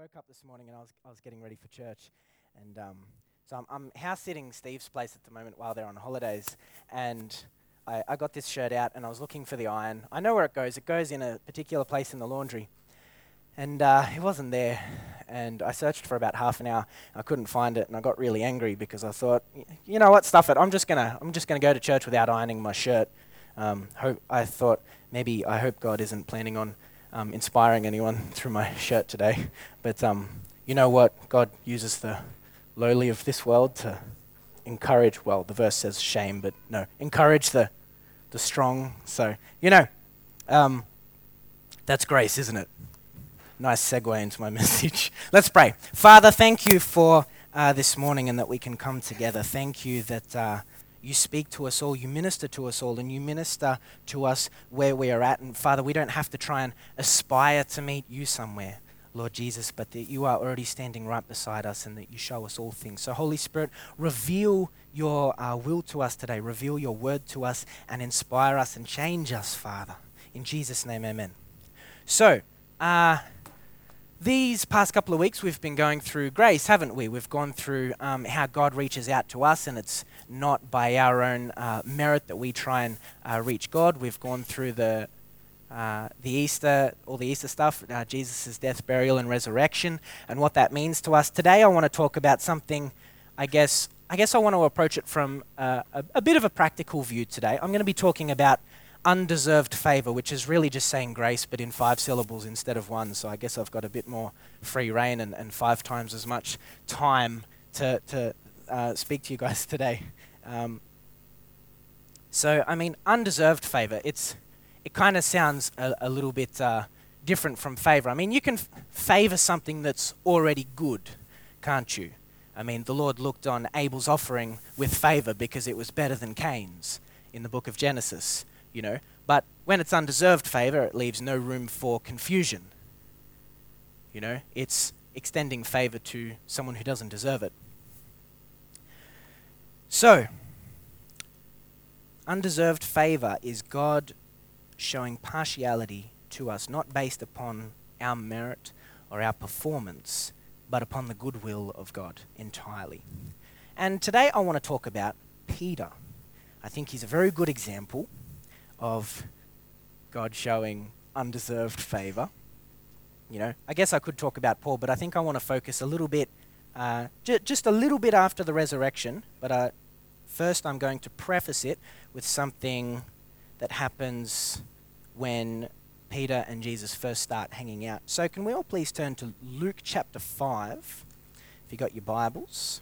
woke up this morning and I was, I was getting ready for church. And um, so I'm, I'm house sitting Steve's place at the moment while they're on holidays. And I, I got this shirt out and I was looking for the iron. I know where it goes, it goes in a particular place in the laundry. And uh, it wasn't there. And I searched for about half an hour. I couldn't find it, and I got really angry because I thought, you know what, stuff it. I'm just gonna, I'm just gonna go to church without ironing my shirt. Um, hope, I thought maybe I hope God isn't planning on um, inspiring anyone through my shirt today. But um, you know what? God uses the lowly of this world to encourage, well, the verse says shame, but no, encourage the, the strong. So, you know, um, that's grace, isn't it? Nice segue into my message. Let's pray. Father, thank you for uh, this morning and that we can come together. Thank you that. Uh, you speak to us all, you minister to us all, and you minister to us where we are at. And Father, we don't have to try and aspire to meet you somewhere, Lord Jesus, but that you are already standing right beside us and that you show us all things. So, Holy Spirit, reveal your uh, will to us today, reveal your word to us, and inspire us and change us, Father. In Jesus' name, amen. So, uh, these past couple of weeks, we've been going through grace, haven't we? We've gone through um, how God reaches out to us, and it's not by our own uh, merit that we try and uh, reach God. We've gone through the uh, the Easter, all the Easter stuff, uh, Jesus' death, burial, and resurrection, and what that means to us. Today, I want to talk about something. I guess I guess I want to approach it from uh, a, a bit of a practical view today. I'm going to be talking about undeserved favor, which is really just saying grace, but in five syllables instead of one. So I guess I've got a bit more free reign and, and five times as much time to, to uh, speak to you guys today. Um, so, I mean, undeserved favor, it's, it kind of sounds a, a, little bit uh, different from favor. I mean, you can f- favor something that's already good, can't you? I mean, the Lord looked on Abel's offering with favor because it was better than Cain's in the book of Genesis you know. But when it's undeserved favor, it leaves no room for confusion. You know, it's extending favor to someone who doesn't deserve it. So, undeserved favor is God showing partiality to us, not based upon our merit or our performance, but upon the goodwill of God entirely. And today I want to talk about Peter. I think he's a very good example of God showing undeserved favor. You know, I guess I could talk about Paul, but I think I want to focus a little bit, uh, just a little bit after the resurrection. But uh, first, I'm going to preface it with something that happens when Peter and Jesus first start hanging out. So, can we all please turn to Luke chapter 5, if you got your Bibles?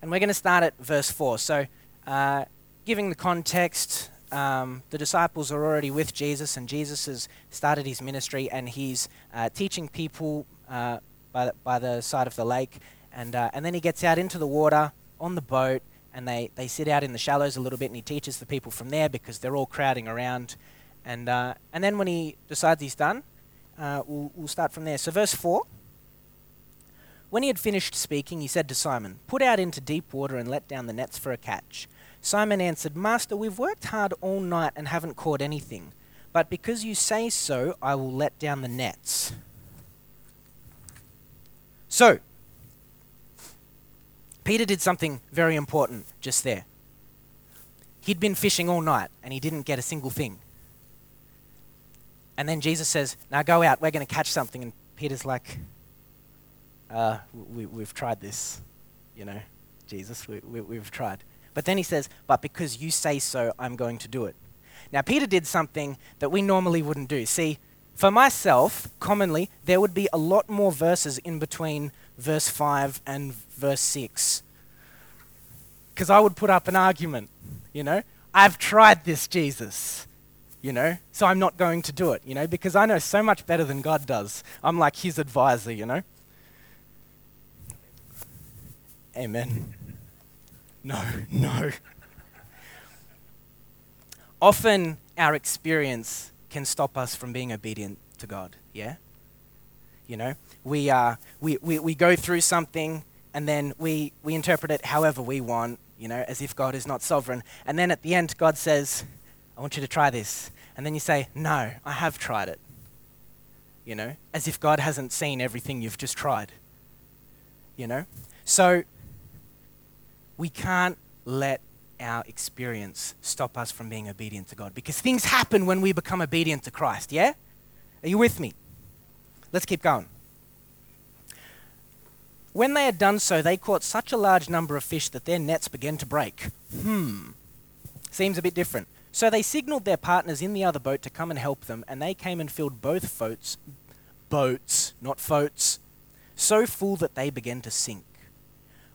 And we're going to start at verse 4. So, uh, giving the context, um, the disciples are already with Jesus, and Jesus has started his ministry, and he's uh, teaching people uh, by, the, by the side of the lake. And, uh, and then he gets out into the water on the boat, and they, they sit out in the shallows a little bit, and he teaches the people from there because they're all crowding around. And, uh, and then when he decides he's done, uh, we'll, we'll start from there. So, verse 4. When he had finished speaking, he said to Simon, Put out into deep water and let down the nets for a catch. Simon answered, Master, we've worked hard all night and haven't caught anything. But because you say so, I will let down the nets. So, Peter did something very important just there. He'd been fishing all night and he didn't get a single thing. And then Jesus says, Now go out, we're going to catch something. And Peter's like, uh, we, have tried this, you know, Jesus, we, we, we've tried. But then he says, But because you say so, I'm going to do it. Now, Peter did something that we normally wouldn't do. See, for myself, commonly, there would be a lot more verses in between verse 5 and verse 6. Because I would put up an argument, you know? I've tried this, Jesus, you know? So I'm not going to do it, you know? Because I know so much better than God does. I'm like his advisor, you know? Amen. No, no. Often our experience can stop us from being obedient to God, yeah? You know, we, uh, we, we, we go through something and then we, we interpret it however we want, you know, as if God is not sovereign. And then at the end, God says, I want you to try this. And then you say, No, I have tried it. you know, as if God hasn't seen everything you've just tried, you know? So we can't let our experience stop us from being obedient to God because things happen when we become obedient to Christ, yeah? Are you with me? Let's keep going. When they had done so, they caught such a large number of fish that their nets began to break. Hmm. Seems a bit different. So they signaled their partners in the other boat to come and help them, and they came and filled both boats, boats, not floats, so full that they began to sink.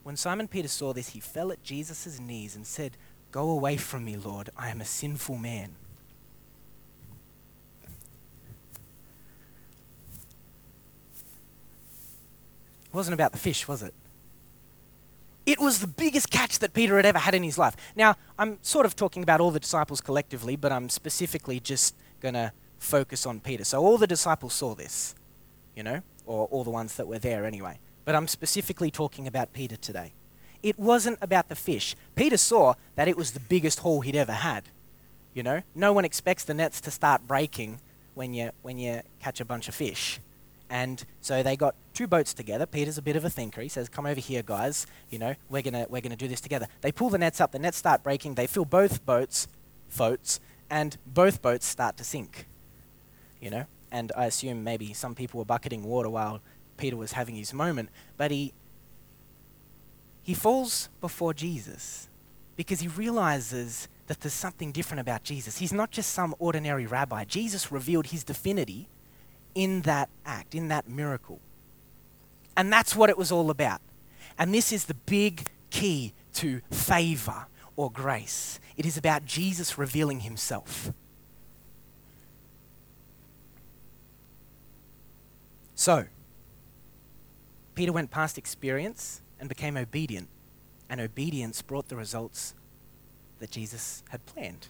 When Simon Peter saw this, he fell at Jesus' knees and said, Go away from me, Lord, I am a sinful man. It wasn't about the fish, was it? It was the biggest catch that Peter had ever had in his life. Now, I'm sort of talking about all the disciples collectively, but I'm specifically just going to focus on Peter. So all the disciples saw this, you know, or all the ones that were there anyway. But I'm specifically talking about Peter today. It wasn't about the fish. Peter saw that it was the biggest haul he'd ever had. You know, no one expects the nets to start breaking when you when you catch a bunch of fish. And so they got two boats together. Peter's a bit of a thinker. He says, "Come over here, guys. You know, we're gonna we're gonna do this together." They pull the nets up. The nets start breaking. They fill both boats, floats, and both boats start to sink. You know, and I assume maybe some people were bucketing water while Peter was having his moment, but he he falls before Jesus because he realizes that there's something different about Jesus. He's not just some ordinary rabbi. Jesus revealed his divinity in that act, in that miracle. And that's what it was all about. And this is the big key to favor or grace. It is about Jesus revealing himself. So, Peter went past experience and became obedient, and obedience brought the results that Jesus had planned.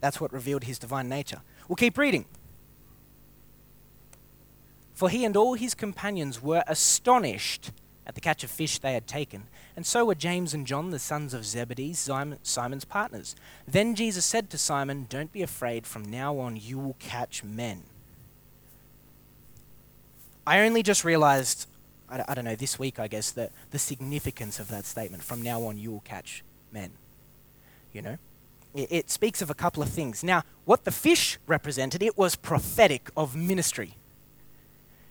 That's what revealed his divine nature. We'll keep reading. For he and all his companions were astonished at the catch of fish they had taken, and so were James and John, the sons of Zebedee, Simon's partners. Then Jesus said to Simon, Don't be afraid, from now on you will catch men. I only just realized, I, I don't know, this week, I guess, that the significance of that statement, from now on you will catch men. You know? It, it speaks of a couple of things. Now, what the fish represented, it was prophetic of ministry.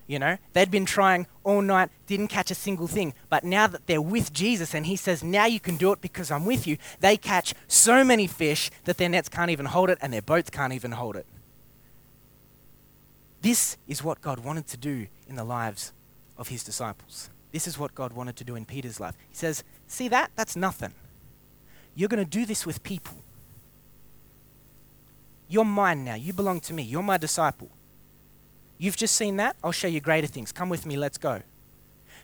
You know, they'd been trying all night, didn't catch a single thing. But now that they're with Jesus and he says, Now you can do it because I'm with you, they catch so many fish that their nets can't even hold it and their boats can't even hold it. This is what God wanted to do in the lives of his disciples. This is what God wanted to do in Peter's life. He says, See that? That's nothing. You're going to do this with people. You're mine now. You belong to me. You're my disciple. You've just seen that? I'll show you greater things. Come with me, let's go.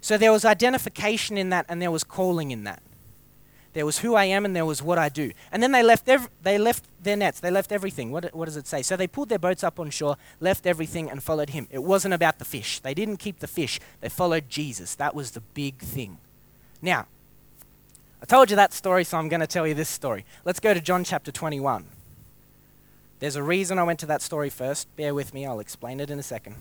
So there was identification in that and there was calling in that. There was who I am and there was what I do. And then they left, ev- they left their nets, they left everything. What, what does it say? So they pulled their boats up on shore, left everything, and followed him. It wasn't about the fish. They didn't keep the fish, they followed Jesus. That was the big thing. Now, I told you that story, so I'm going to tell you this story. Let's go to John chapter 21. There's a reason I went to that story first. Bear with me, I'll explain it in a second.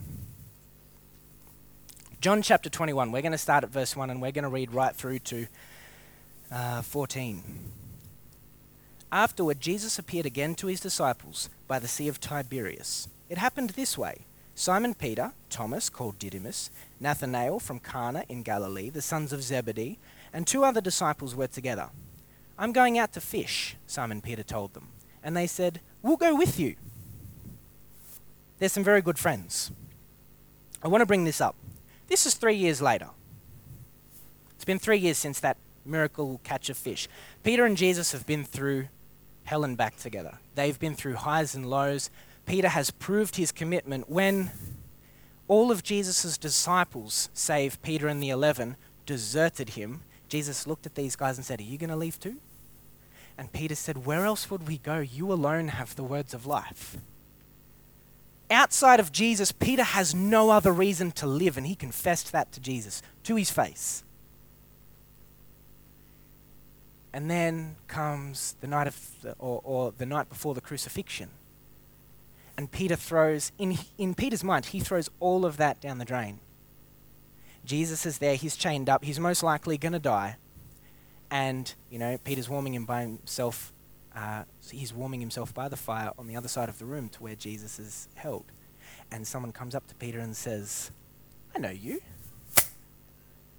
John chapter 21, we're going to start at verse 1 and we're going to read right through to uh, 14. Afterward, Jesus appeared again to his disciples by the Sea of Tiberias. It happened this way Simon Peter, Thomas, called Didymus, Nathanael from Cana in Galilee, the sons of Zebedee, and two other disciples were together. I'm going out to fish, Simon Peter told them. And they said, We'll go with you. They're some very good friends. I want to bring this up. This is three years later. It's been three years since that miracle catch of fish. Peter and Jesus have been through hell and back together. They've been through highs and lows. Peter has proved his commitment when all of Jesus' disciples, save Peter and the eleven, deserted him. Jesus looked at these guys and said, Are you going to leave too? And Peter said, Where else would we go? You alone have the words of life. Outside of Jesus, Peter has no other reason to live, and he confessed that to Jesus, to his face. And then comes the night of, the, or, or the night before the crucifixion. And Peter throws, in, in Peter's mind, he throws all of that down the drain. Jesus is there, he's chained up, he's most likely going to die. And, you know, Peter's warming him by himself, uh, he's warming himself by the fire on the other side of the room to where Jesus is held. And someone comes up to Peter and says, I know you.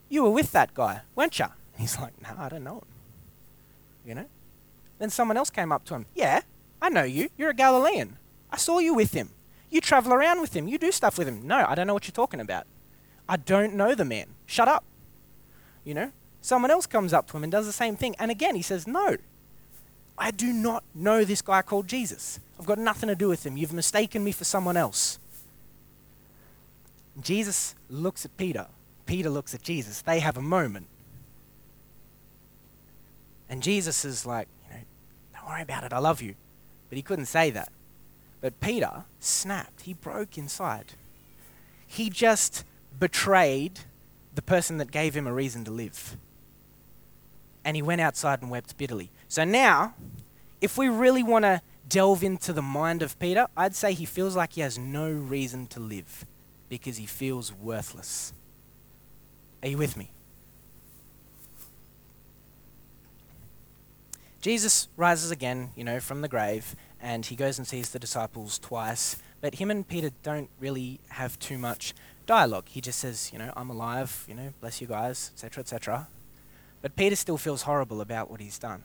You were with that guy, weren't you? He's like, No, I don't know him. You know? Then someone else came up to him. Yeah, I know you. You're a Galilean. I saw you with him. You travel around with him. You do stuff with him. No, I don't know what you're talking about. I don't know the man. Shut up. You know? Someone else comes up to him and does the same thing. And again, he says, No, I do not know this guy called Jesus. I've got nothing to do with him. You've mistaken me for someone else. Jesus looks at Peter. Peter looks at Jesus. They have a moment. And Jesus is like, you know, don't worry about it. I love you. But he couldn't say that. But Peter snapped. He broke inside. He just betrayed the person that gave him a reason to live. And he went outside and wept bitterly. So now, if we really want to delve into the mind of Peter, I'd say he feels like he has no reason to live because he feels worthless. Are you with me? Jesus rises again, you know, from the grave, and he goes and sees the disciples twice. But him and Peter don't really have too much dialogue. He just says, you know, I'm alive, you know, bless you guys, etc., etc. But Peter still feels horrible about what he's done.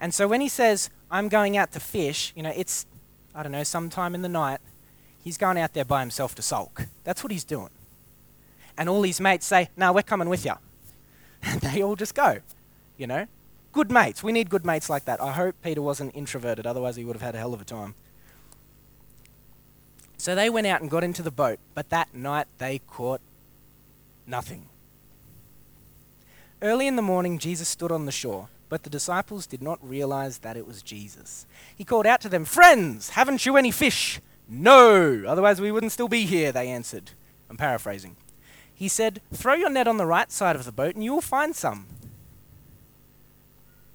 And so when he says, I'm going out to fish, you know, it's, I don't know, sometime in the night, he's going out there by himself to sulk. That's what he's doing. And all his mates say, No, we're coming with you. And they all just go, you know. Good mates. We need good mates like that. I hope Peter wasn't introverted, otherwise, he would have had a hell of a time. So they went out and got into the boat, but that night they caught nothing. Early in the morning, Jesus stood on the shore, but the disciples did not realize that it was Jesus. He called out to them, Friends, haven't you any fish? No, otherwise we wouldn't still be here, they answered. I'm paraphrasing. He said, Throw your net on the right side of the boat and you will find some.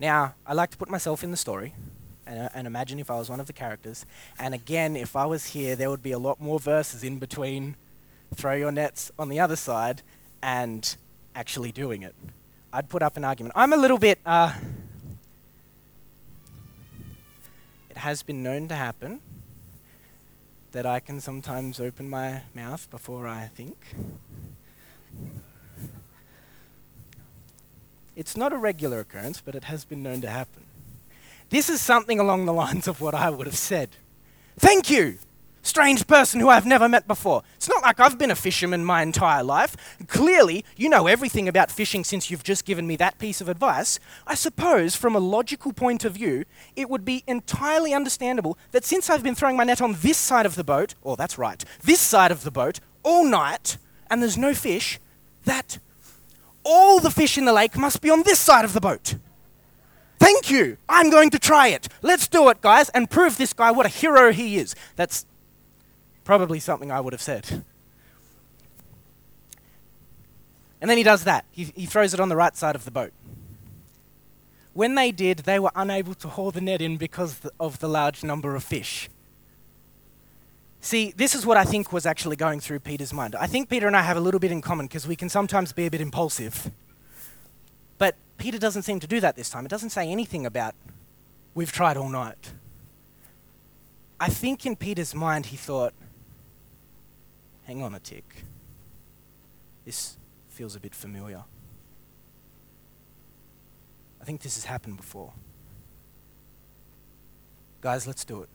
Now, I like to put myself in the story and, uh, and imagine if I was one of the characters. And again, if I was here, there would be a lot more verses in between throw your nets on the other side and actually doing it. I'd put up an argument. I'm a little bit. Uh, it has been known to happen that I can sometimes open my mouth before I think. It's not a regular occurrence, but it has been known to happen. This is something along the lines of what I would have said. Thank you, strange person who I've never met before. It's not like I've been a fisherman my entire life. Clearly, you know everything about fishing since you've just given me that piece of advice. I suppose, from a logical point of view, it would be entirely understandable that since I've been throwing my net on this side of the boat, or oh, that's right, this side of the boat, all night, and there's no fish, that all the fish in the lake must be on this side of the boat. Thank you. I'm going to try it. Let's do it, guys, and prove this guy what a hero he is. That's probably something I would have said. And then he does that. He, he throws it on the right side of the boat. When they did, they were unable to haul the net in because of the large number of fish. See, this is what I think was actually going through Peter's mind. I think Peter and I have a little bit in common because we can sometimes be a bit impulsive. But Peter doesn't seem to do that this time. It doesn't say anything about, we've tried all night. I think in Peter's mind he thought, hang on a tick. This feels a bit familiar. I think this has happened before. Guys, let's do it.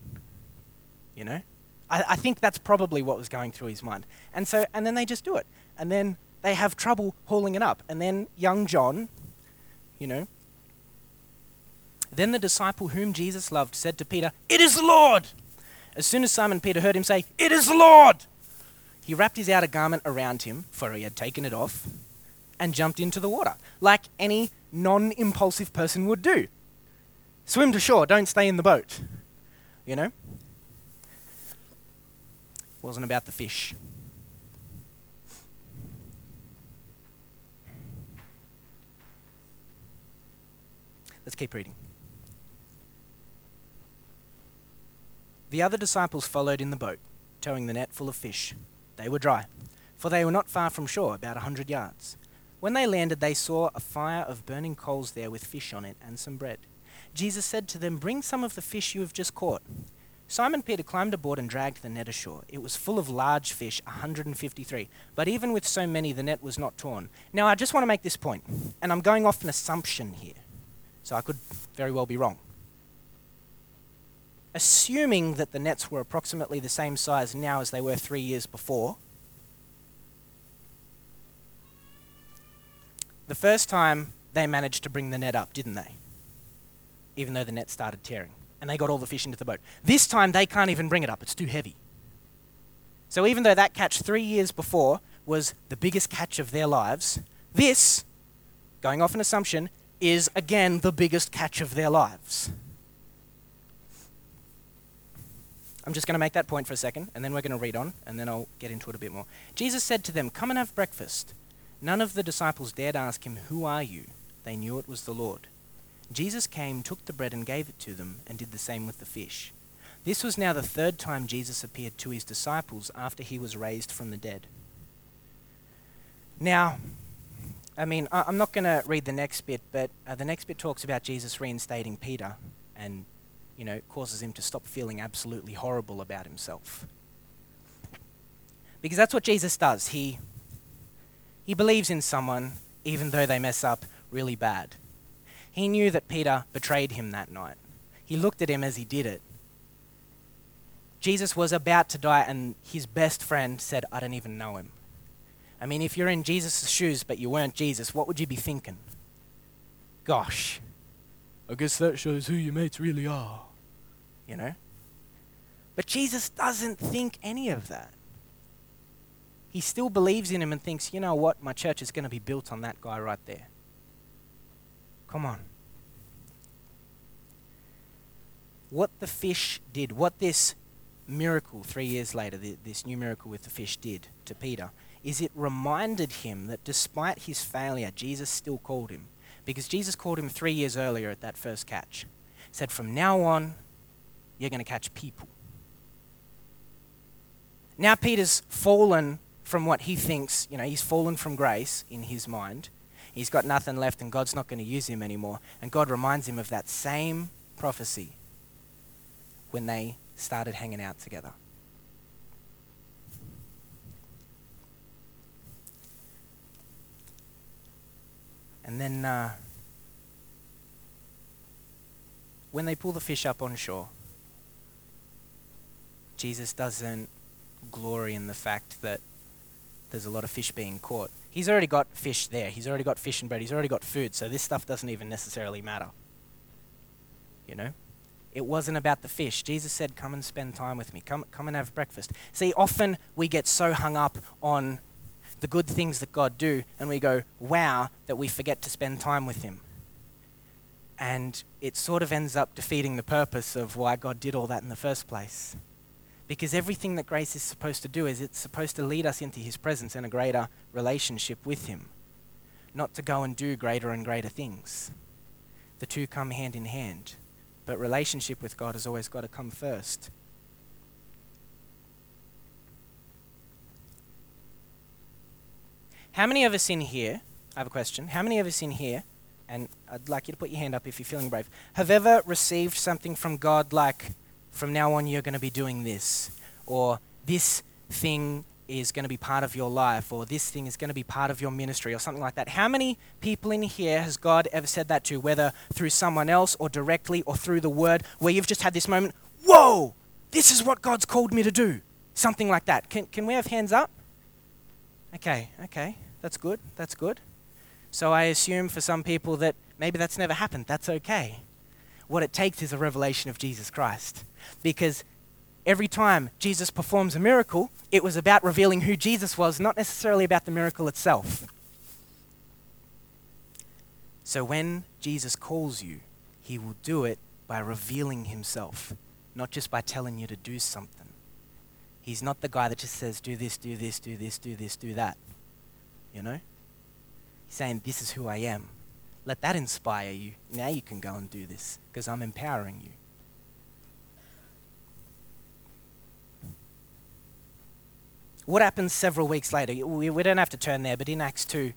You know? I, I think that's probably what was going through his mind. And so, and then they just do it. And then they have trouble hauling it up. And then young John, you know, then the disciple whom Jesus loved said to Peter, It is the Lord! As soon as Simon Peter heard him say, It is the Lord! He wrapped his outer garment around him, for he had taken it off, and jumped into the water, like any non impulsive person would do. Swim to shore, don't stay in the boat. You know? Wasn't about the fish. Let's keep reading. The other disciples followed in the boat, towing the net full of fish. They were dry, for they were not far from shore, about a hundred yards. When they landed, they saw a fire of burning coals there with fish on it and some bread. Jesus said to them, Bring some of the fish you have just caught. Simon Peter climbed aboard and dragged the net ashore. It was full of large fish, 153. But even with so many, the net was not torn. Now, I just want to make this point, and I'm going off an assumption here, so I could very well be wrong. Assuming that the nets were approximately the same size now as they were three years before, the first time they managed to bring the net up, didn't they? Even though the net started tearing and they got all the fish into the boat. This time they can't even bring it up, it's too heavy. So even though that catch three years before was the biggest catch of their lives, this, going off an assumption, is again the biggest catch of their lives. I'm just going to make that point for a second, and then we're going to read on, and then I'll get into it a bit more. Jesus said to them, Come and have breakfast. None of the disciples dared ask him, Who are you? They knew it was the Lord. Jesus came, took the bread, and gave it to them, and did the same with the fish. This was now the third time Jesus appeared to his disciples after he was raised from the dead. Now, I mean, I- am not going to read the next bit, but uh, the next bit talks about Jesus reinstating Peter and, you know, causes him to stop feeling absolutely horrible about himself. Because that's what Jesus does. He, he believes in someone even though they mess up really bad. He knew that Peter betrayed him that night. He looked at him as he did it. Jesus was about to die, and his best friend said, I don't even know him. I mean, if you're in Jesus' shoes but you weren't Jesus, what would you be thinking? Gosh, I guess that shows who your mates really are. You know? But Jesus doesn't think any of that. He still believes in him and thinks, you know what, my church is going to be built on that guy right there. Come on. What the fish did, what this miracle three years later, this new miracle with the fish did to Peter, is it reminded him that despite his failure, Jesus still called him. Because Jesus called him three years earlier at that first catch. Said, From now on, you're going to catch people. Now Peter's fallen from what he thinks, you know, he's fallen from grace in his mind. He's got nothing left and God's not going to use him anymore. And God reminds him of that same prophecy when they started hanging out together. And then uh, when they pull the fish up on shore, Jesus doesn't glory in the fact that there's a lot of fish being caught. He's already got fish there. He's already got fish and bread. He's already got food. So this stuff doesn't even necessarily matter. You know? It wasn't about the fish. Jesus said, Come and spend time with me. Come, come and have breakfast. See, often we get so hung up on the good things that God do and we go, wow, that we forget to spend time with Him. And it sort of ends up defeating the purpose of why God did all that in the first place. Because everything that grace is supposed to do is it's supposed to lead us into His presence and a greater relationship with Him, not to go and do greater and greater things. The two come hand in hand, but relationship with God has always got to come first. How many of us in here, I have a question, how many of us in here, and I'd like you to put your hand up if you're feeling brave, have ever received something from God like, from now on you're going to be doing this, or this thing is going to be part of your life, or this thing is going to be part of your ministry, or something like that. How many people in here has God ever said that to, whether through someone else, or directly, or through the word, where you've just had this moment, whoa, this is what God's called me to do? Something like that. Can, can we have hands up? Okay, okay, that's good, that's good. So I assume for some people that maybe that's never happened. That's okay. What it takes is a revelation of Jesus Christ. Because every time Jesus performs a miracle, it was about revealing who Jesus was, not necessarily about the miracle itself. So when Jesus calls you, he will do it by revealing himself, not just by telling you to do something. He's not the guy that just says, do this, do this, do this, do this, do that. You know? He's saying, this is who I am. Let that inspire you. Now you can go and do this because I'm empowering you. What happens several weeks later? We, we don't have to turn there, but in Acts 2,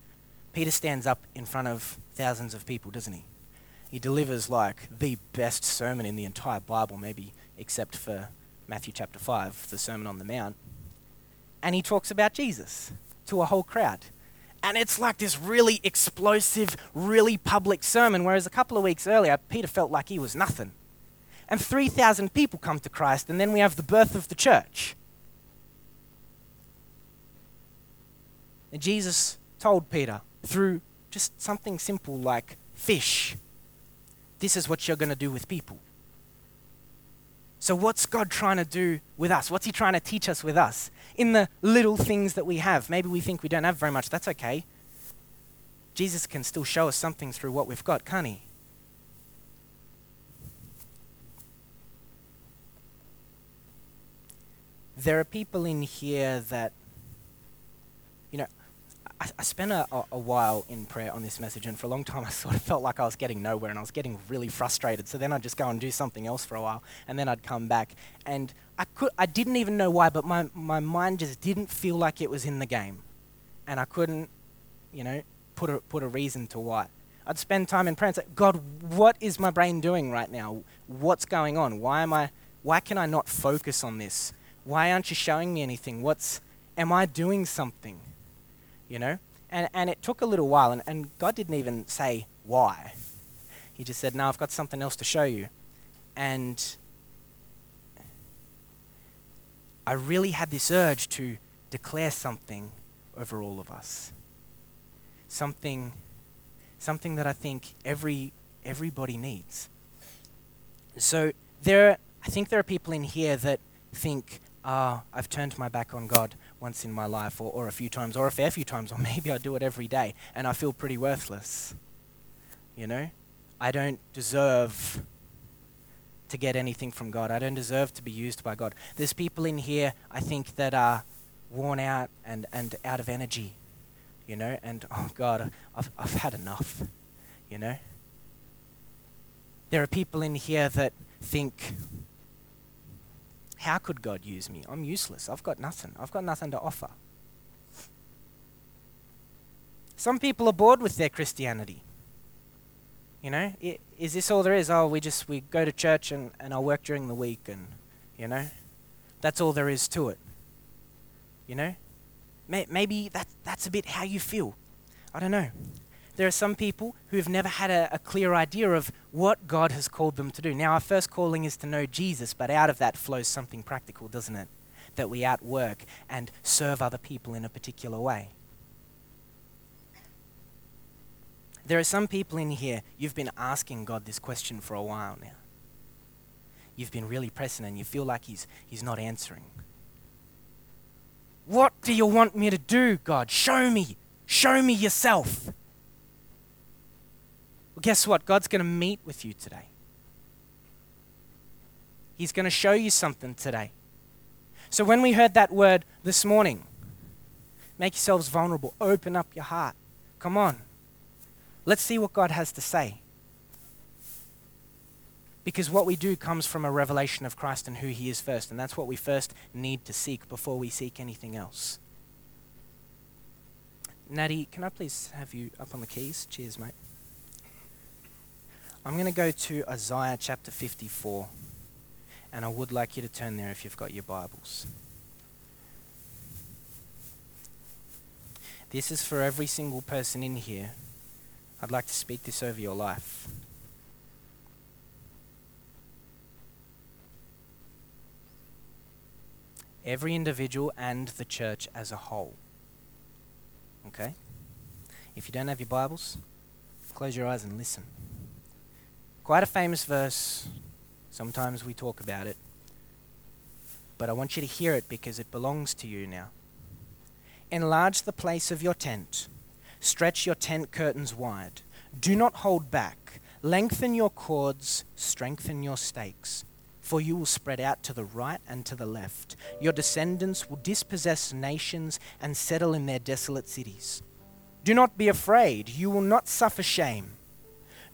Peter stands up in front of thousands of people, doesn't he? He delivers like the best sermon in the entire Bible, maybe except for Matthew chapter 5, the Sermon on the Mount. And he talks about Jesus to a whole crowd. And it's like this really explosive, really public sermon, whereas a couple of weeks earlier, Peter felt like he was nothing. And 3,000 people come to Christ, and then we have the birth of the church. And Jesus told Peter through just something simple like fish, this is what you're going to do with people. So, what's God trying to do with us? What's He trying to teach us with us? In the little things that we have. Maybe we think we don't have very much. That's okay. Jesus can still show us something through what we've got, can't He? There are people in here that I, I spent a, a, while in prayer on this message, and for a long time I sort of felt like I was getting nowhere and I was getting really frustrated. So then I'd just go and do something else for a while, and then I'd come back. And I, could, I didn't even know why, but my, my mind just didn't feel like it was in the game. And I couldn't, you know, put a, put a reason to why. I'd spend time in prayer and say, God, what is my brain doing right now? What's going on? Why am I, why can I not focus on this? Why aren't you showing me anything? What's, am I doing something? You know? And, and it took a little while, and, and God didn't even say why. He just said, No, I've got something else to show you. And I really had this urge to declare something over all of us. Something, something that I think every, everybody needs. So there, I think there are people in here that think, ah, oh, I've turned my back on God once in my life, or, or a few times, or a fair few times, or maybe I do it every day, and I feel pretty worthless. You know? I don't deserve to get anything from God. I don't deserve to be used by God. There's people in here, I think, that are worn out and, and out of energy, you know, and oh God, I've, I've had enough, you know. There are people in here that think, how could God use me? I'm useless. I've got nothing. I've got nothing to offer. Some people are bored with their Christianity. You know, is this all there is? Oh, we just we go to church and, and I work during the week and you know, that's all there is to it. You know, May, maybe that that's a bit how you feel. I don't know there are some people who have never had a, a, clear idea of what God has called them to do. Now, our first calling is to know Jesus, but out of that flows something practical, doesn't it? That we outwork and serve other people in a particular way. There are some people in here, you've been asking God this question for a while now. You've been really pressing and you feel like He's, he's not answering. What do you want me to do, God? Show me. Show me yourself. Guess what? God's going to meet with you today. He's going to show you something today. So, when we heard that word this morning, make yourselves vulnerable, open up your heart. Come on. Let's see what God has to say. Because what we do comes from a revelation of Christ and who He is first, and that's what we first need to seek before we seek anything else. Natty, can I please have you up on the keys? Cheers, mate. I'm going to go to Isaiah chapter 54, and I would like you to turn there if you've got your Bibles. This is for every single person in here. I'd like to speak this over your life. Every individual and the church as a whole. Okay? If you don't have your Bibles, close your eyes and listen. Quite a famous verse. Sometimes we talk about it. But I want you to hear it because it belongs to you now. Enlarge the place of your tent. Stretch your tent curtains wide. Do not hold back. Lengthen your cords. Strengthen your stakes. For you will spread out to the right and to the left. Your descendants will dispossess nations and settle in their desolate cities. Do not be afraid. You will not suffer shame.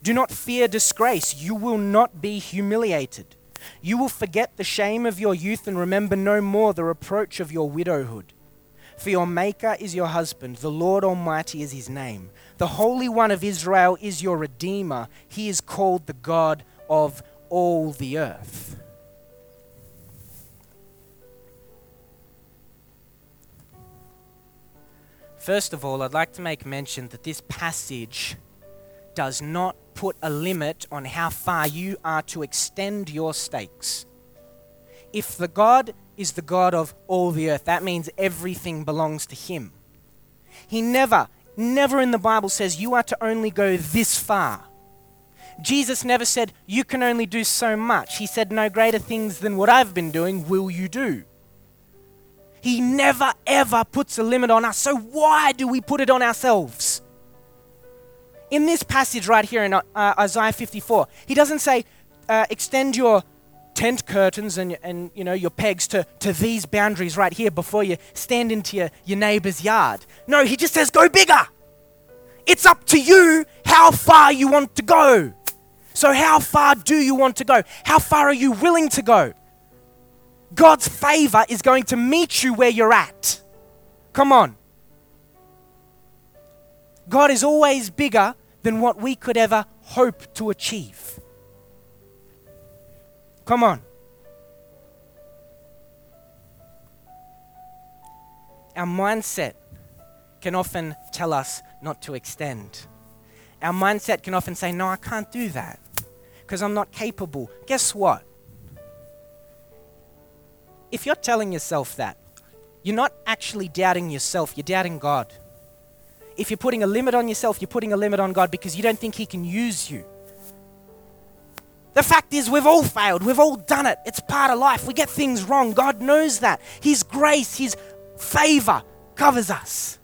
Do not fear disgrace. You will not be humiliated. You will forget the shame of your youth and remember no more the reproach of your widowhood. For your Maker is your husband, the Lord Almighty is his name. The Holy One of Israel is your Redeemer. He is called the God of all the earth. First of all, I'd like to make mention that this passage does not put a limit on how far you are to extend your stakes. If the God is the God of all the earth, that means everything belongs to Him. He never, never in the Bible says you are to only go this far. Jesus never said you can only do so much. He said, No greater things than what I've been doing will you do. He never ever puts a limit on us. So why do we put it on ourselves? In this passage right here in uh, Isaiah 54, he doesn't say, uh, extend your tent curtains and, and you know, your pegs to, to these boundaries right here before you stand into your, your neighbor's yard. No, he just says, go bigger. It's up to you how far you want to go. So, how far do you want to go? How far are you willing to go? God's favor is going to meet you where you're at. Come on. God is always bigger than what we could ever hope to achieve. Come on. Our mindset can often tell us not to extend. Our mindset can often say, No, I can't do that because I'm not capable. Guess what? if you're telling yourself that, you're not actually doubting yourself, you're doubting God. If you're putting a limit on yourself, you're putting a limit on God because you don't think He can use you. The fact is, we've all failed. We've all done it. It's part of life. We get things wrong. God knows that. His grace, His favor covers us.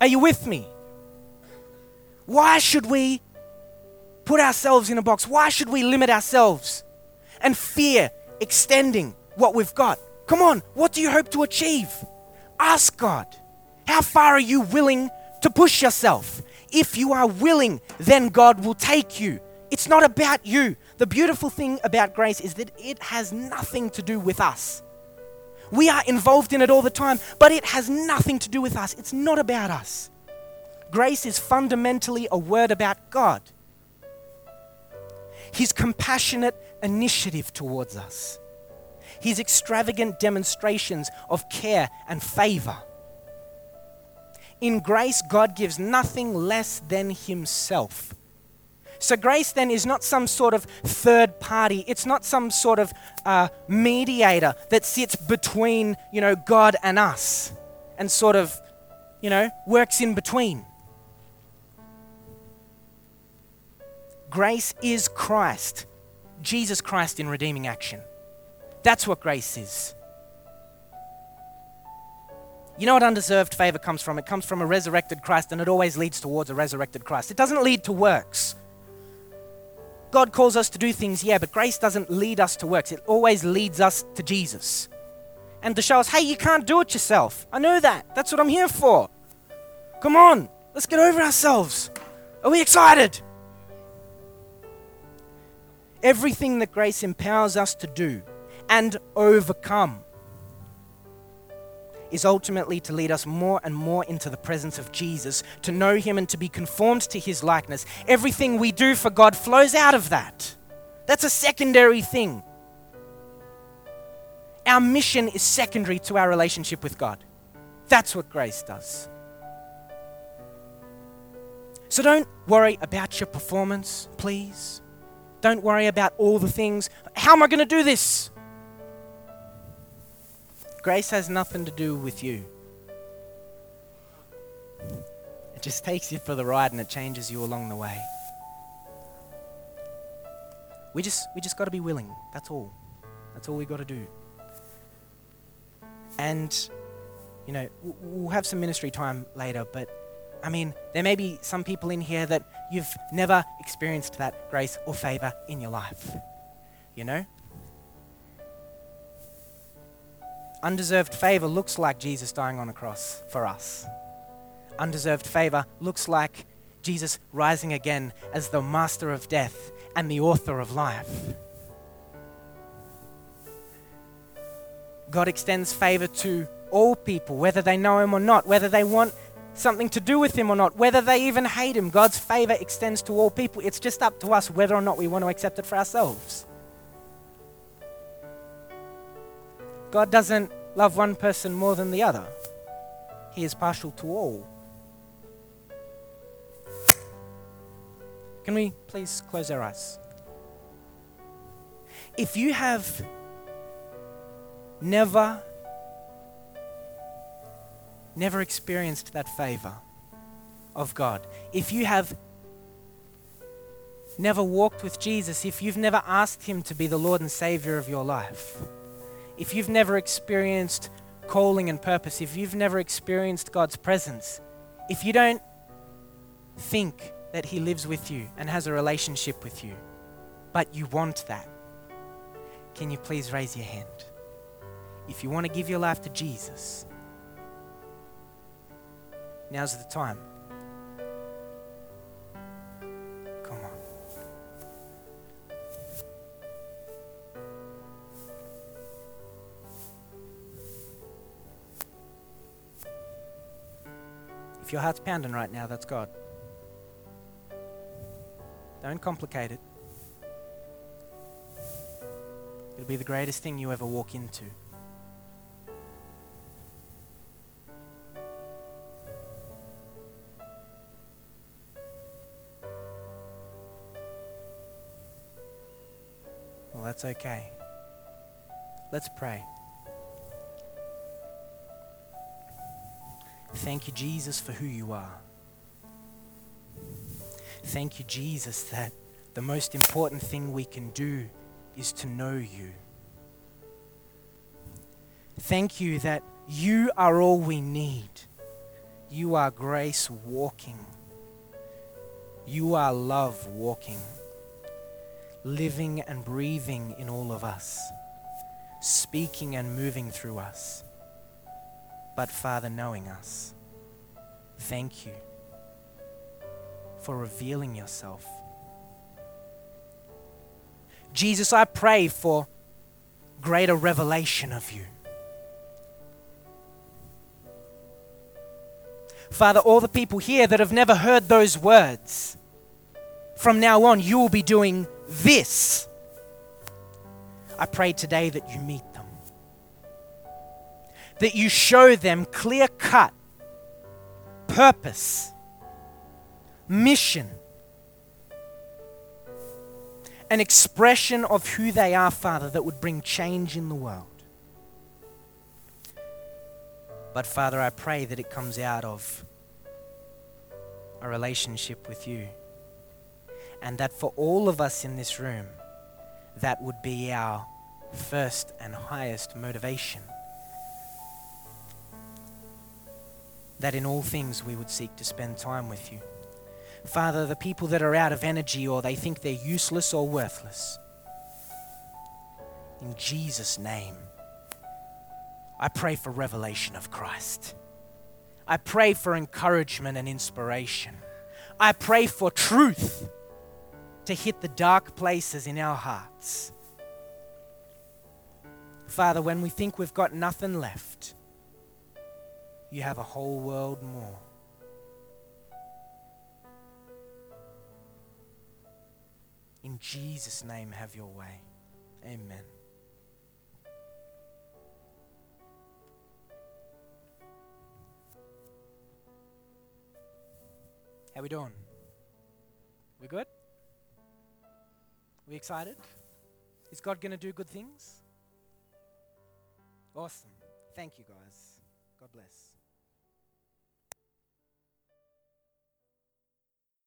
Are you with me? Why should we put ourselves in a box? Why should we limit ourselves and fear extending what we've got. Come on, what do you hope to achieve? Ask God. How far are you willing to push yourself? If you are willing, then God will take you. It's not about you. The beautiful thing about grace is that it has nothing to do with us. We are involved in it all the time, but it has nothing to do with us. It's not about us. Grace is fundamentally a word about God. His compassionate initiative towards us, His extravagant demonstrations of care and favor. In grace, God gives nothing less than Himself. So, grace then is not some sort of third party. It's not some sort of uh, mediator that sits between, you know, God and us and sort of, you know, works in between. Grace is Christ, Jesus Christ in redeeming action. That's what grace is. You know what undeserved favor comes from? It comes from a resurrected Christ, and it always leads towards a resurrected Christ. It doesn't lead to works. God calls us to do things, yeah, but grace doesn't lead us to works. It always leads us to Jesus. And to show us, hey, you can't do it yourself. I know that. That's what I'm here for. Come on, let's get over ourselves. Are we excited? everything that grace empowers us to do and overcome is ultimately to lead us more and more into the presence of Jesus, to know Him and to be conformed to His likeness. Everything we do for God flows out of that. That's a secondary thing. Our mission is secondary to our relationship with God. That's what grace does. So don't worry about your performance, please. Don't worry about all the things. How am I going to do this? Grace has nothing to do with you. It just takes you for the ride and it changes you along the way. We just we just got to be willing. That's all. That's all we got to do. And you know, we'll have some ministry time later, but I mean, there may be some people in here that you've never experienced that grace or favor in your life. You know? Undeserved favor looks like Jesus dying on a cross for us. Undeserved favor looks like Jesus rising again as the master of death and the author of life. God extends favor to all people, whether they know him or not, whether they want something to do with him or not, whether they even hate him. God's favor extends to all people. It's just up to us whether or not we want to accept it for ourselves. God doesn't love one person more than the other, He is partial to all. Can we please close our eyes? If you have never never experienced that favor of God, if you have never walked with Jesus, if you've never asked Him to be the Lord and Savior of your life, if you've never experienced calling and purpose, if you've never experienced God's presence, if you don't think that He lives with you and has a relationship with you, but you want that, can you please raise your hand? If you want to give your life to Jesus, Now's the time. If your heart's pounding right now, that's God. Don't complicate it. It'll be the greatest thing you ever walk into. Well, that's okay. Let's pray. Thank you, Jesus, for who you are. Thank you, Jesus, that the most important thing we can do is to know you. Thank you that you are all we need. You are grace walking. You are love walking living and breathing in all of us, speaking and moving through us. But Father, knowing us, thank you for revealing yourself. Jesus, I pray for greater revelation of you. Father, all the people here that have never heard those words, from now on, you will be doing this. I pray today that you meet them, that you show them clear cut purpose, mission, an expression of who they are, Father, that would bring change in the world. But Father, I pray that it comes out of a relationship with you and that for all of us in this room, that would be our first and highest motivation. That in all things we would seek to spend time with you. Father, the people that are out of energy or they think they're useless or worthless, in Jesus' name, I pray for revelation of Christ. I pray for encouragement and inspiration. I pray for truth to hit the dark places in our hearts. Father, when we think we've got nothing left, you have a whole world more. In Jesus' name, have your way. Amen. How we doing? We good? We excited? Is God going to do good things? Awesome. Thank you, guys.